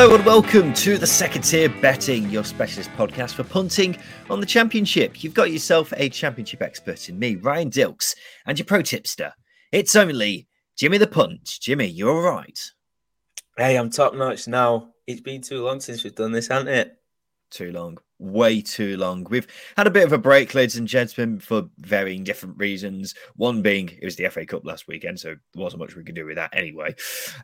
Hello and welcome to the Second Tier Betting, your specialist podcast for punting on the Championship. You've got yourself a Championship expert in me, Ryan Dilks, and your pro tipster. It's only Jimmy the Punt. Jimmy, you're all right. Hey, I'm top notch now. It's been too long since we've done this, hasn't it? Too long. Way too long. We've had a bit of a break, ladies and gentlemen, for varying different reasons. One being it was the FA Cup last weekend, so there wasn't much we could do with that anyway.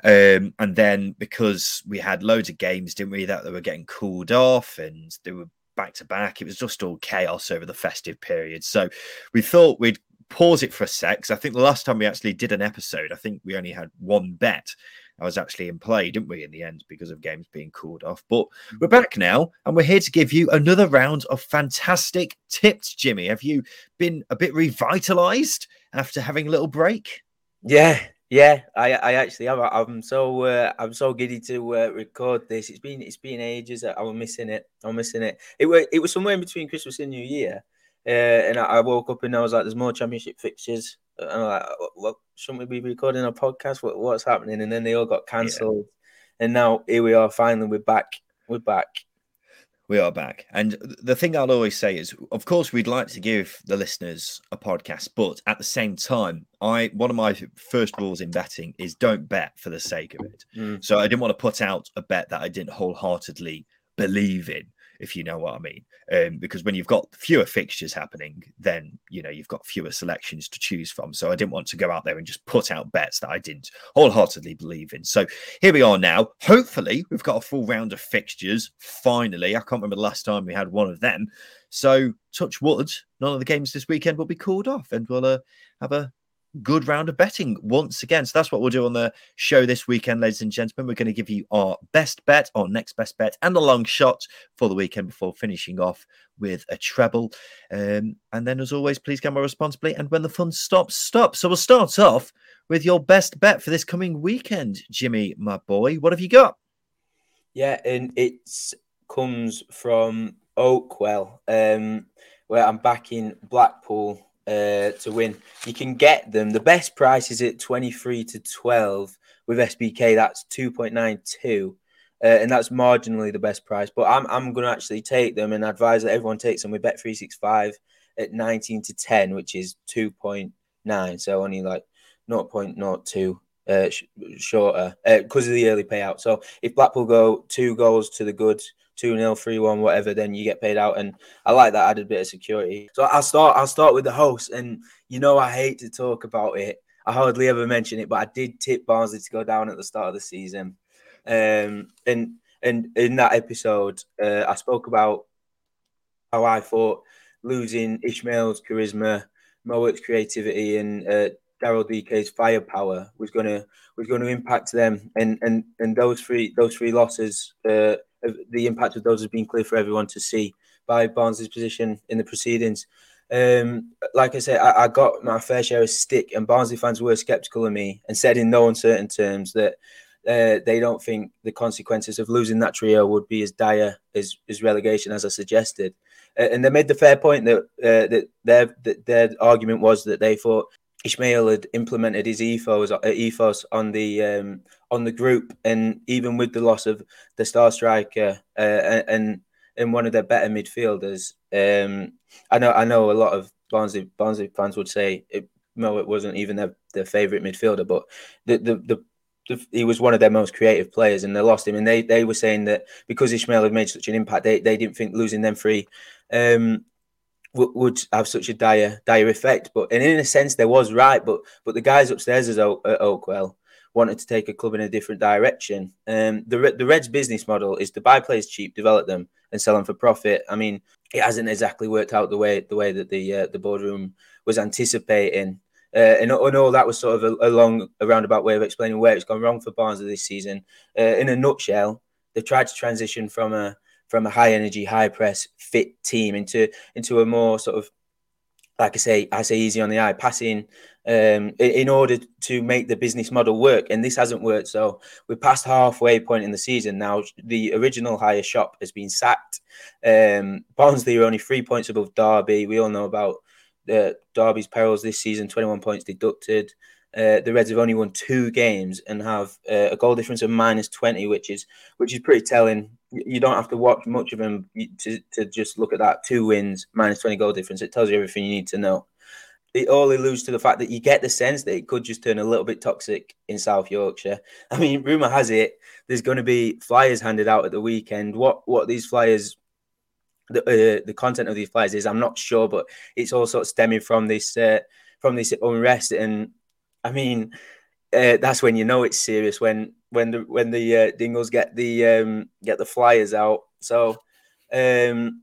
Um, and then because we had loads of games, didn't we, that they were getting cooled off and they were back to back, it was just all chaos over the festive period. So we thought we'd pause it for a sec. I think the last time we actually did an episode, I think we only had one bet. I was actually in play, didn't we, in the end, because of games being called off. But we're back now, and we're here to give you another round of fantastic tips. Jimmy, have you been a bit revitalized after having a little break? Yeah, yeah, I, I actually. I'm so uh, I'm so giddy to uh, record this. It's been it's been ages. I was missing it. I'm missing it. It was it was somewhere in between Christmas and New Year, uh, and I woke up and I was like, "There's more championship fixtures." And I'm like, "What? Shouldn't we be recording a podcast? What, what's happening?" And then they all got cancelled, yeah. and now here we are. Finally, we're back. We're back. We are back. And the thing I'll always say is, of course, we'd like to give the listeners a podcast, but at the same time, I one of my first rules in betting is don't bet for the sake of it. Mm. So I didn't want to put out a bet that I didn't wholeheartedly believe in if you know what I mean. Um, because when you've got fewer fixtures happening, then you know you've got fewer selections to choose from. So I didn't want to go out there and just put out bets that I didn't wholeheartedly believe in. So here we are now. Hopefully, we've got a full round of fixtures. Finally, I can't remember the last time we had one of them. So touch wood, none of the games this weekend will be called off, and we'll uh, have a good round of betting once again. So that's what we'll do on the show this weekend, ladies and gentlemen. We're going to give you our best bet, our next best bet, and a long shot for the weekend before finishing off with a treble. Um, and then, as always, please gamble responsibly. And when the fun stops, stop. So we'll start off with your best bet for this coming weekend, Jimmy, my boy. What have you got? Yeah, and it comes from Oakwell, um, where I'm backing Blackpool uh, to win. You can get them. The best price is at 23 to 12 with SBK. That's 2.92. Uh, and that's marginally the best price. But I'm, I'm going to actually take them and advise that everyone takes them with Bet365 at 19 to 10, which is 2.9. So only like 0.02 uh, sh- shorter because uh, of the early payout. So if Blackpool go two goals to the good, 2 0, 3 1, whatever, then you get paid out. And I like that added bit of security. So I'll start I'll start with the host. And you know I hate to talk about it. I hardly ever mention it, but I did tip Barnsley to go down at the start of the season. Um, and and in that episode, uh, I spoke about how I thought losing Ismaël's charisma, Mowatt's creativity, and uh, Daryl Dike's firepower was gonna was going to impact them, and and and those three those three losses uh, the impact of those has been clear for everyone to see by Barnes' position in the proceedings. Um, like I said, I, I, got my fair share of stick, and Barnsley fans were skeptical of me and said in no uncertain terms that uh, they don't think the consequences of losing that trio would be as dire as, as relegation as I suggested. Uh, and they made the fair point that uh, that their that their argument was that they thought Ismaël had implemented his ethos uh, ethos on the um, on the group, and even with the loss of the star striker uh, and and one of their better midfielders, um, I know I know a lot of Barnsley Barnsley fans would say it, no, it wasn't even their, their favorite midfielder, but the, the the, the he was one of their most creative players, and they lost him. And they they were saying that because Ismaël had made such an impact, they, they didn't think losing them three um, would have such a dire dire effect. But and in a sense, there was right. But but the guys upstairs at Oakwell wanted to take a club in a different direction. Um, the the Reds' business model is to buy players cheap, develop them, and sell them for profit. I mean, it hasn't exactly worked out the way the way that the uh, the boardroom was anticipating. Uh, and, and all that was sort of a, a, long, a roundabout way of explaining where it's gone wrong for Barnsley this season. Uh, in a nutshell, they've tried to transition from a from a high energy, high press, fit team into into a more sort of like I say, I say easy on the eye, passing um, in order to make the business model work. And this hasn't worked. So we're past halfway point in the season now. The original hire Schopp has been sacked. Um, Barnsley are only three points above Derby. We all know about uh, Derby's perils this season. Twenty-one points deducted. uh, the Reds have only won two games and have uh, a goal difference of minus 20, which is which is pretty telling. You don't have to watch much of them to, to just look at that two wins, minus 20 goal difference. It tells you everything you need to know. It all alludes to the fact that you get the sense that it could just turn a little bit toxic in South Yorkshire. I mean, rumor has it there's going to be flyers handed out at the weekend. What what these flyers the uh, the content of these flyers is I'm not sure, but it's all sort of stemming from this uh, from this unrest and I mean, uh, that's when you know it's serious when when the when the uh, Dingles get the um, get the flyers out. So, um,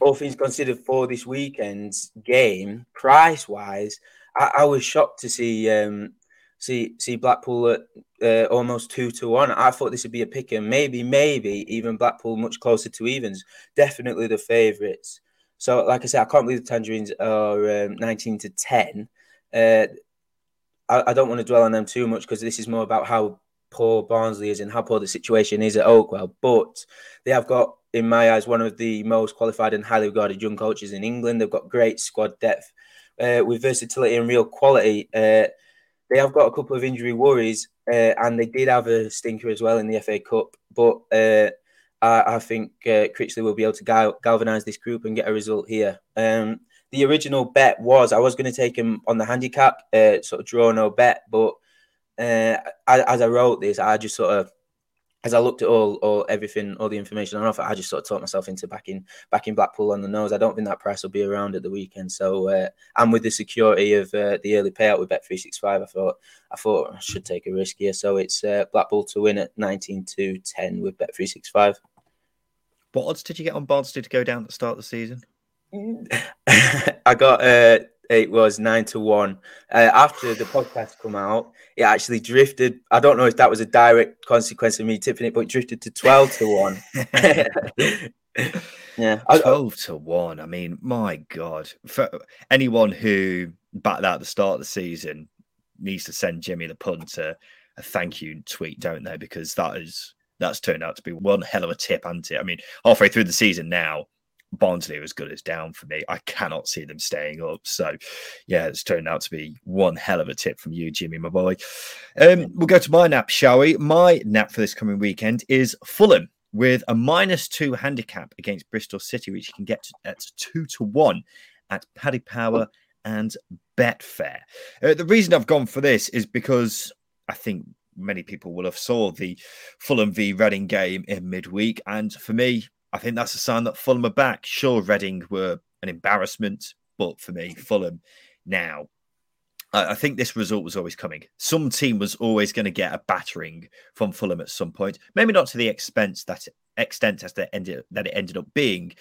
all things considered, for this weekend's game, price wise, I, I, was shocked to see um, see see Blackpool at uh, almost two to one. I thought this would be a pick, and maybe maybe even Blackpool much closer to evens. Definitely the favourites. So, like I said, I can't believe the Tangerines are um, nineteen to ten. Uh, I, I don't want to dwell on them too much because this is more about how poor Barnsley is and how poor the situation is at Oakwell. But they have got, in my eyes, one of the most qualified and highly regarded young coaches in England. They've got great squad depth uh, with versatility and real quality. Uh, they have got a couple of injury worries, uh, and they did have a stinker as well in the FA Cup. But uh, I, I, think uh, Critchley will be able to gal- galvanise this group and get a result here. Um, the original bet was I was going to take him on the handicap, uh, sort of draw no bet. But uh, as I wrote this, I just sort of, as I looked at all, all everything, all the information on offer, I just sort of talked myself into backing, backing Blackpool on the nose. I don't think that price will be around at the weekend. So, uh, and with the security of uh, the early payout with Bet three six five, I thought, I thought I should take a risk here. So it's uh, Blackpool to win at nineteen to ten with Bet three six five. What odds did you get on Barnsley to go down at the start of the season? I got uh, it was nine to one. Uh, after the podcast come out, it actually drifted. I don't know if that was a direct consequence of me tipping it, but it drifted to twelve to one. yeah, twelve to one. I mean, my God, for anyone who backed out at the start of the season needs to send Jimmy the punter a thank you tweet, don't they? Because that is that's turned out to be one hell of a tip, hasn't it? I mean, halfway through the season now Barnsley are as good as down for me. I cannot see them staying up. So, yeah, it's turned out to be one hell of a tip from you, Jimmy, my boy. Um, we'll go to my nap, shall we? My nap for this coming weekend is Fulham with a minus two handicap against Bristol City, which you can get at two to one at Paddy Power and Betfair. Uh, the reason I've gone for this is because I think many people will have saw the Fulham v Reading game in midweek, and for me, I think that's a sign that Fulham are back. Sure, Reading were an embarrassment, but for me, Fulham now. I think this result was always coming. Some team was always going to get a battering from Fulham at some point. Maybe not to the expense that extent as that ended that it ended up being,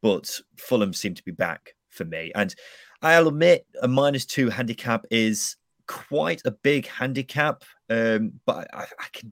but Fulham seemed to be back for me. And I'll admit a minus two handicap is quite a big handicap. Um, but I, I can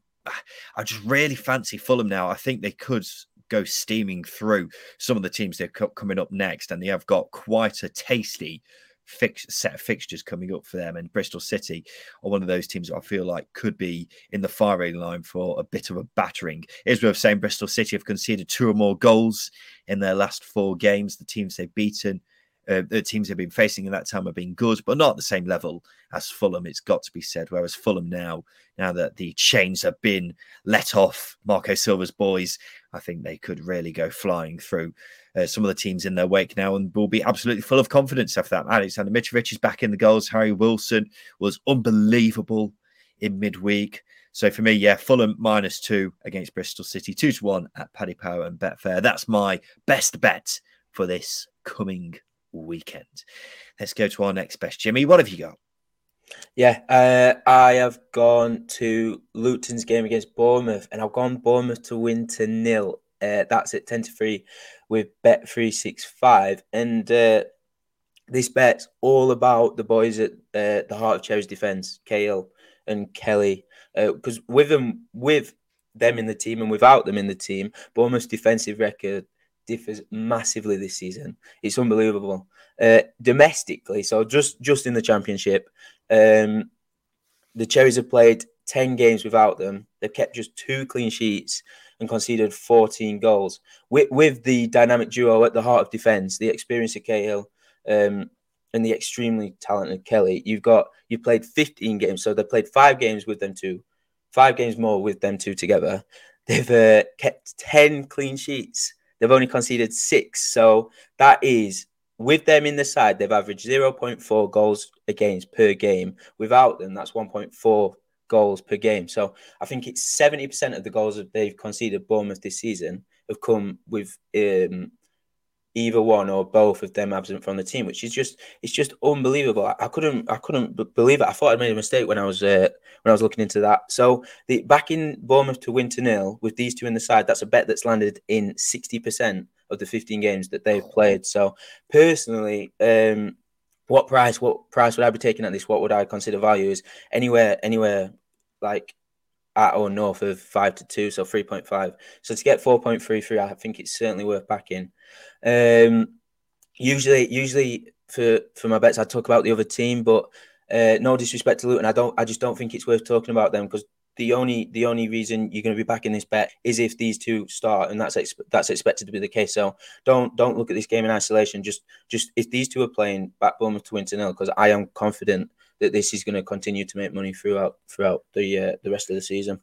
I just really fancy Fulham now. I think they could go steaming through some of the teams they're coming up next, and they have got quite a tasty fix set of fixtures coming up for them. And Bristol City are one of those teams that I feel like could be in the firing line for a bit of a battering. It's worth saying Bristol City have conceded two or more goals in their last four games. The teams they've beaten uh, the teams they've been facing in that time have been good, but not at the same level as Fulham. It's got to be said. Whereas Fulham now, now that the chains have been let off, Marco Silva's boys, I think they could really go flying through uh, some of the teams in their wake now and will be absolutely full of confidence after that. Alexander Mitrovic is back in the goals. Harry Wilson was unbelievable in midweek. So for me, yeah, Fulham minus two against Bristol City, two to one at Paddy Power and Betfair. That's my best bet for this coming weekend. Let's go to our next best. Jimmy, what have you got? Yeah, uh, I have gone to Luton's game against Bournemouth, and I've gone Bournemouth to win to nil. Uh, that's at ten to three with Bet three six five, and uh, this bet's all about the boys at uh, the heart of Cherry's defence, Cahill and Kelly, because uh, with them with them in the team and without them in the team, Bournemouth's defensive record differs massively this season. It's unbelievable. Uh, domestically, so just just in the championship, um, the Cherries have played ten games without them. They've kept just two clean sheets and conceded fourteen goals. With with the dynamic duo at the heart of defence, the experience of Cahill um, and the extremely talented Kelly, you've got you played 15 games, so they played five games with them two, five games more with them two together. They've uh, kept 10 clean sheets. They've only conceded six, so that is with them in the side. They've averaged 0.4 goals against per game. Without them, that's 1.4 goals per game. So I think it's 70% of the goals that they've conceded Bournemouth this season have come with um, either one or both of them absent from the team, which is just it's just unbelievable. I, I couldn't I couldn't b- believe it. I thought I'd made a mistake when I was uh, when I was looking into that. So the back in Bournemouth to win to nil with these two in the side, that's a bet that's landed in sixty percent of the fifteen games that they've played. So personally, um, what price what price would I be taking at this? What would I consider value? Is anywhere anywhere like at or north of five to two, so three point five. So to get four point three three, I think it's certainly worth backing. Um, usually, usually for for my bets, I talk about the other team, but uh, no disrespect to Luton, I don't. I just don't think it's worth talking about them because the only the only reason you're going to be backing this bet is if these two start, and that's ex- that's expected to be the case. So don't don't look at this game in isolation. Just just if these two are playing, back Bournemouth to win to nil because I am confident that this is going to continue to make money throughout throughout the uh, the rest of the season.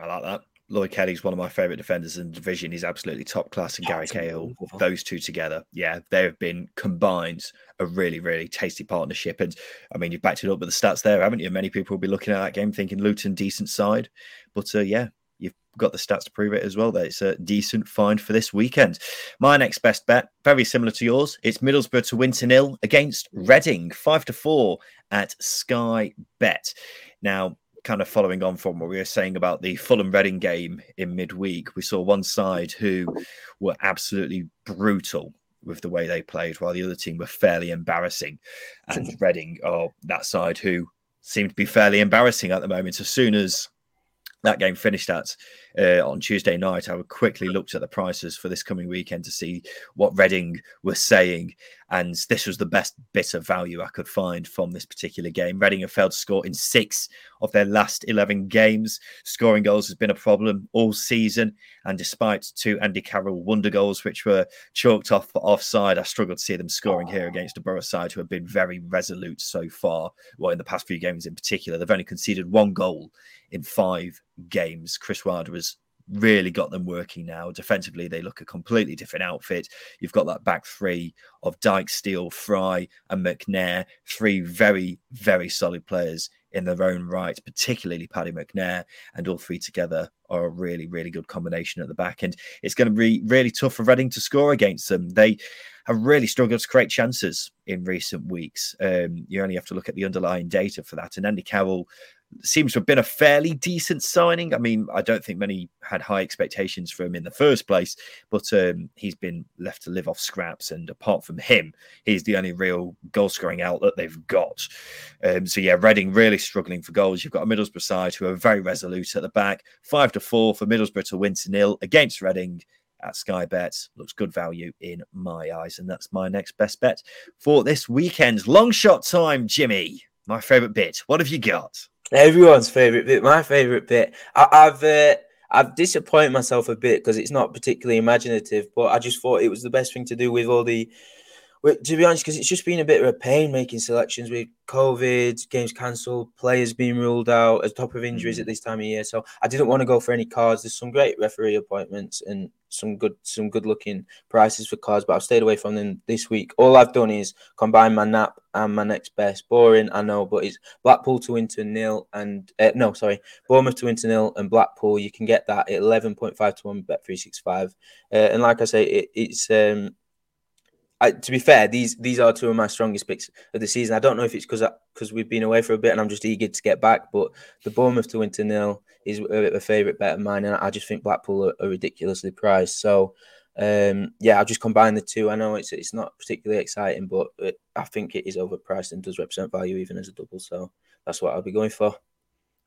I like that. Lloyd Kelly's one of my favourite defenders in the division. He's absolutely top class. And Gary Cahill, those two together, yeah, they have been combined a really, really tasty partnership. And I mean, you've backed it up with the stats there, haven't you? Many people will be looking at that game thinking Luton decent side, but uh, yeah, you've got the stats to prove it as well. That it's a decent find for this weekend. My next best bet, very similar to yours. It's Middlesbrough to win to nil against Reading, five to four at Sky Bet. Now, kind of following on from what we were saying about the Fulham Reading game in midweek, we saw one side who were absolutely brutal with the way they played, while the other team were fairly embarrassing. And Reading are that side who seem to be fairly embarrassing at the moment. As soon as that game finished at uh, on Tuesday night, I quickly looked at the prices for this coming weekend to see what Reading was saying, and this was the best bit of value I could find from this particular game. Reading have failed to score in six of their last 11 games. Scoring goals has been a problem all season, and despite two Andy Carroll wonder goals, which were chalked off for offside, I struggled to see them scoring here against a Borough side who have been very resolute so far. Well, in the past few games in particular, they've only conceded one goal in five games. Chris Wilder was really got them working now. Defensively, they look a completely different outfit. You've got that back three of Dijksteel, Fry, and McNair, three very, very solid players in their own right, particularly Paddy McNair, and all three together are a really, really good combination at the back. And it's going to be really tough for Reading to score against them. They have really struggled to create chances in recent weeks. Um, you only have to look at the underlying data for that. And Andy Carroll seems to have been a fairly decent signing. I mean, I don't think many had high expectations for him in the first place, but um, he's been left to live off scraps. And apart from him, he's the only real goal scoring outlet they've got. Um, so, yeah, Reading really struggling for goals. You've got a Middlesbrough side who are very resolute at the back. Five to four for Middlesbrough to win to nil against Reading at Sky Bet. Looks good value in my eyes. And that's my next best bet for this weekend. Long shot time, Jimmy. My favorite bit. What have you got? Everyone's favorite bit. My favorite bit. I, have uh, I've disappointed myself a bit because it's not particularly imaginative, but I just thought it was the best thing to do with all the. To be honest, because it's just been a bit of a pain making selections with COVID, games cancelled, players being ruled out, as top of injuries mm. at this time of year. So I didn't want to go for any cards. There's some great referee appointments and some good some good looking prices for cards, but I've stayed away from them this week. All I've done is combine my nap and my next best. Boring, I know, but it's Blackpool to win to nil and uh, no, sorry, Bournemouth to win to nil and Blackpool. You can get that at eleven point five to one bet three six five. Uh, and like I say, it, it's um, I, to be fair, these these are two of my strongest picks of the season. I don't know if it's because because we've been away for a bit and I'm just eager to get back, but the Bournemouth to win to nil is a, a favourite bet of mine, and I just think Blackpool are, are ridiculously priced. So, um, yeah, I'll just combine the two. I know it's it's not particularly exciting, but it, I think it is overpriced and does represent value even as a double. So that's what I'll be going for.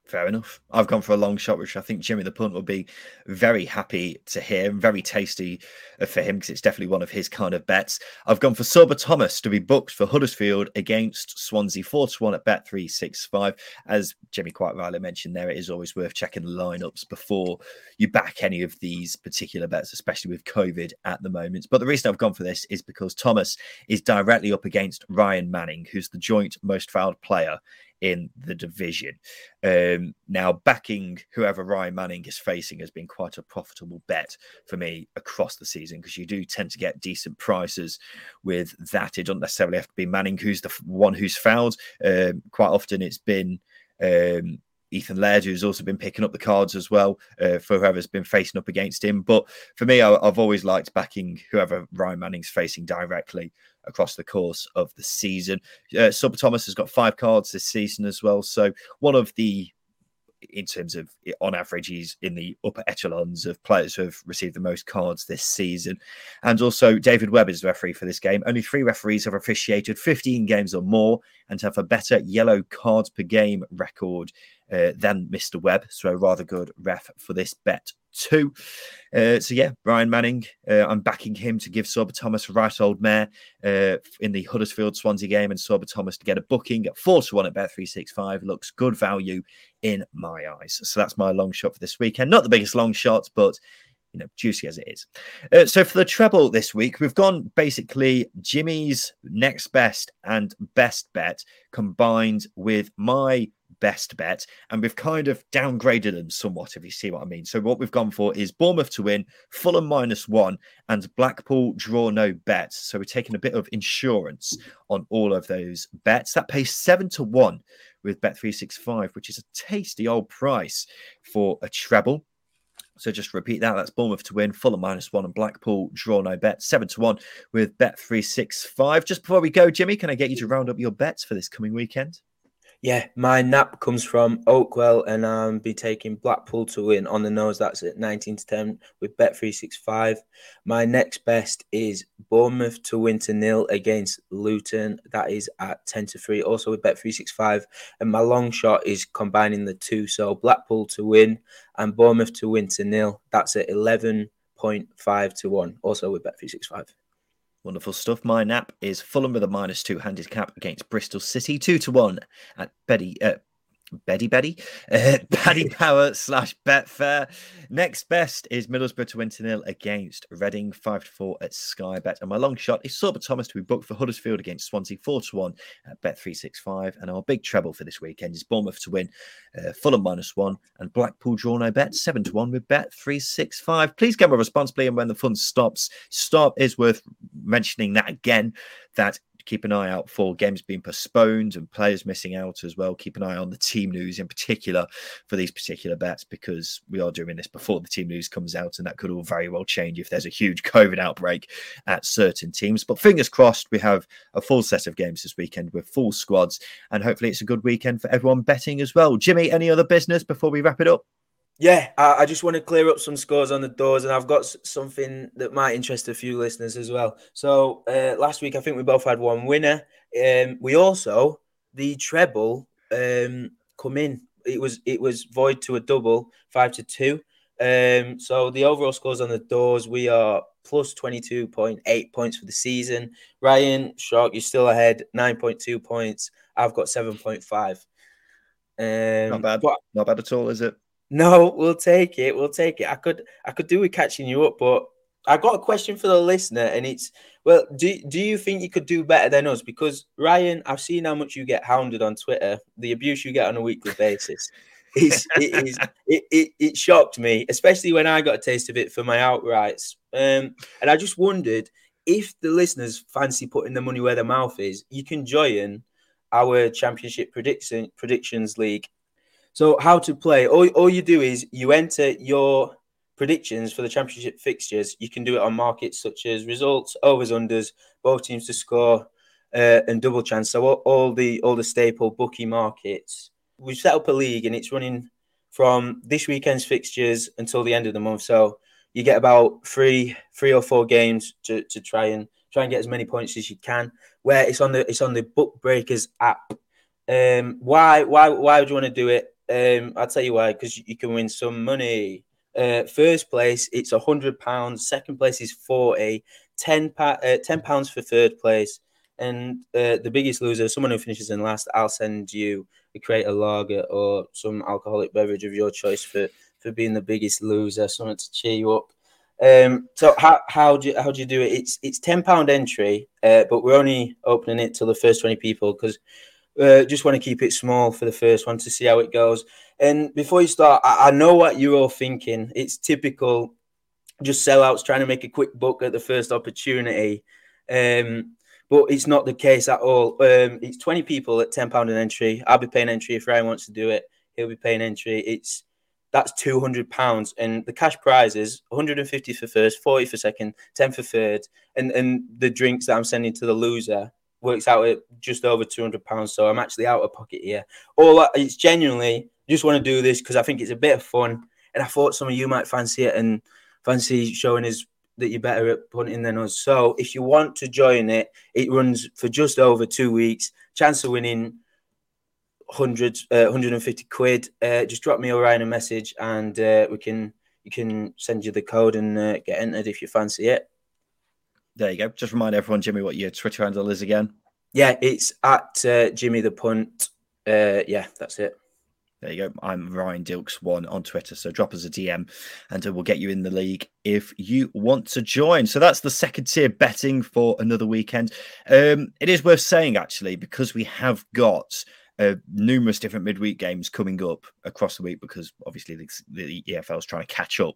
Fair enough. I've gone for a long shot, which I think Jimmy the Punt will be very happy to hear. Very tasty uh, for him because it's definitely one of his kind of bets. I've gone for Sorba Thomas to be booked for Huddersfield against Swansea 4 to 1 at Bet365. As Jimmy quite rightly mentioned there, it is always worth checking the lineups before you back any of these particular bets, especially with COVID at the moment. But the reason I've gone for this is because Thomas is directly up against Ryan Manning, who's the joint most fouled player in the division. Um, now, backing whoever Ryan Manning is facing has been quite a profitable bet for me across the season because you do tend to get decent prices with that. It doesn't necessarily have to be Manning who's the one who's fouled. Um, quite often, it's been. Um, Ethan Laird, who's also been picking up the cards as well uh, for whoever's been facing up against him. But for me, I, have always liked backing whoever Ryan Manning's facing directly across the course of the season. Uh, Sorba Thomas has got five cards this season as well. So one of the in terms of on average, he's in the upper echelons of players who have received the most cards this season. And also, David Webb is the referee for this game. Only three referees have officiated 15 games or more and have a better yellow cards per game record uh, than Mr. Webb. So, a rather good ref for this bet two. Uh, so yeah, Ryan Manning, uh, I'm backing him to give Sorba Thomas a right old mare uh, in the Huddersfield Swansea game, and Sorba Thomas to get a booking at four to one at Bet three six five looks good value in my eyes. So that's my long shot for this weekend. Not the biggest long shot, but you know, juicy as it is. Uh, so for the treble this week, we've gone basically Jimmy's next best and best bet combined with my best bet, and we've kind of downgraded them somewhat, if you see what I mean. So what we've gone for is Bournemouth to win, Fulham minus one, and Blackpool draw no bet. So we're taking a bit of insurance on all of those bets. That pays seven to one with Bet365, which is a tasty old price for a treble. So just repeat that. That's Bournemouth to win, Fulham minus one, and Blackpool draw no bet, seven to one with Bet three six five. Just before we go, Jimmy, can I get you to round up your bets for this coming weekend? Yeah, my nap comes from Oakwell, and I'll be taking Blackpool to win on the nose. That's at 19 to 10 with Bet365. My next best is Bournemouth to win to nil against Luton. That is at 10 to 3, also with Bet365. And my long shot is combining the two. So Blackpool to win and Bournemouth to win to nil. That's at 11.5 to 1, also with Bet365. Wonderful stuff. My nap is Fulham with a minus two handicap against Bristol City, two to one at Betty. Uh, Betty Betty, uh, Paddy Power slash Betfair. Next best is Middlesbrough to win to nil against Reading, five to four at Sky Bet. And my long shot is Sorba Thomas to be booked for Huddersfield against Swansea, four to one at Bet three six five. And our big treble for this weekend is Bournemouth to win, uh, Fulham minus one, and Blackpool draw no bet, seven to one with Bet three six five. Please gamble responsibly, and when the fun stops, stop is worth mentioning that again. That keep an eye out for games being postponed and players missing out as well. Keep an eye on the team news in particular for these particular bets because we are doing this before the team news comes out, and that could all very well change if there's a huge COVID outbreak at certain teams. But fingers crossed, we have a full set of games this weekend with full squads, and hopefully it's a good weekend for everyone betting as well. Jimmy, any other business before we wrap it up? Yeah, I, I, just want to clear up some scores on the doors, and I've got something that might interest a few listeners as well. So uh, last week, I think we both had one winner. Um, we also the treble um, come in. It was it was void to a double, five to two. Um, so the overall scores on the doors, we are plus twenty two point eight points for the season. Ryan Shark, you're still ahead, nine point two points. I've got seven point five. Um, Not bad. But, Not bad at all, is it? No, we'll take it. We'll take it. I could I could do with catching you up, but I got a question for the listener, and it's well, do do you think you could do better than us? Because Ryan, I've seen how much you get hounded on Twitter, the abuse you get on a weekly basis. It's, it is it, it, it shocked me, especially when I got a taste of it for my outrights. Um, and I just wondered if the listeners fancy putting the money where their mouth is, you can join our championship prediction predictions league so how to play? All, all you do is you enter your predictions for the championship fixtures. You can do it on markets such as results, overs, unders, both teams to score, uh, and double chance. So all, all, the all the staple bookie markets. We've set up a league and it's running from this weekend's fixtures until the end of the month. So you get about three three or four games to, to try and try and get as many points as you can. Where it's on the it's on the Book Breakers app. Um, why why why would you want to do it? Um, I'll tell you why, because you can win some money. Uh, first place, it's a hundred pounds. Second place is forty. Ten uh, ten pounds for third place, and uh, the biggest loser, someone who finishes in last, I'll send you a crate of lager or some alcoholic beverage of your choice for for being the biggest loser, something to cheer you up. Um, so how how do you, how do you do it? It's it's ten pound entry, uh, but we're only opening it to the first twenty people because uh, just want to keep it small for the first one to see how it goes. And before you start, I, I know what you're all thinking. It's typical, just sellouts trying to make a quick buck at the first opportunity. Um, but it's not the case at all. Um, it's 20 people at £10 an entry. I'll be paying entry if Ryan wants to do it. He'll be paying entry. It's that's two hundred pounds, and the cash hundred and fifty for first, forty for second, ten for third, and and the drinks that I'm sending to the loser works out at just over two hundred pounds. So I'm actually out of pocket here. All it's genuinely just want to do this because I think it's a bit of fun, and I thought some of you might fancy it and fancy showing us that you're better at punting than us. So if you want to join it, it runs for just over two weeks. Chance of winning 100, uh, 150 quid. Uh, just drop me or Ryan a message, and uh, we can you can send you the code and uh, get entered if you fancy it. There you go. Just remind everyone, Jimmy, what your Twitter handle is again. Yeah, it's at uh, Jimmy the Punt. Uh, yeah, that's it. There you go. I'm Ryan Dilks one on Twitter. So drop us a DM and we'll get you in the league if you want to join. So that's the second tier betting for another weekend. Um, it is worth saying actually, because we have got uh, numerous different midweek games coming up across the week because obviously the, the EFL is trying to catch up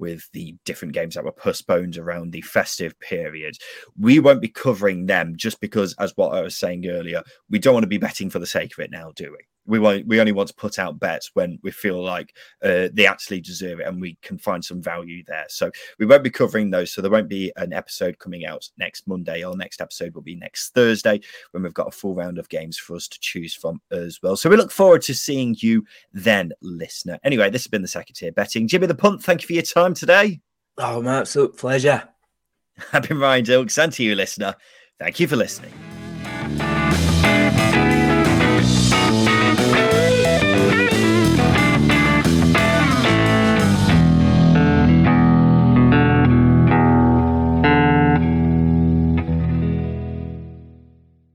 with the different games that were postponed around the festive period. We won't be covering them just because, as what I was saying earlier, we don't want to be betting for the sake of it now, do we? We want we only want to put out bets when we feel like uh, they actually deserve it and we can find some value there. So we won't be covering those. So there won't be an episode coming out next Monday. Our next episode will be next Thursday when we've got a full round of games for us to choose from as well. So we look forward to seeing you then, listener. Anyway, this has been the second tier betting. Jimmy the Punt, thank you for your time today. Oh, my absolute pleasure. I've been Ryan Dilks, and to you, listener, thank you for listening.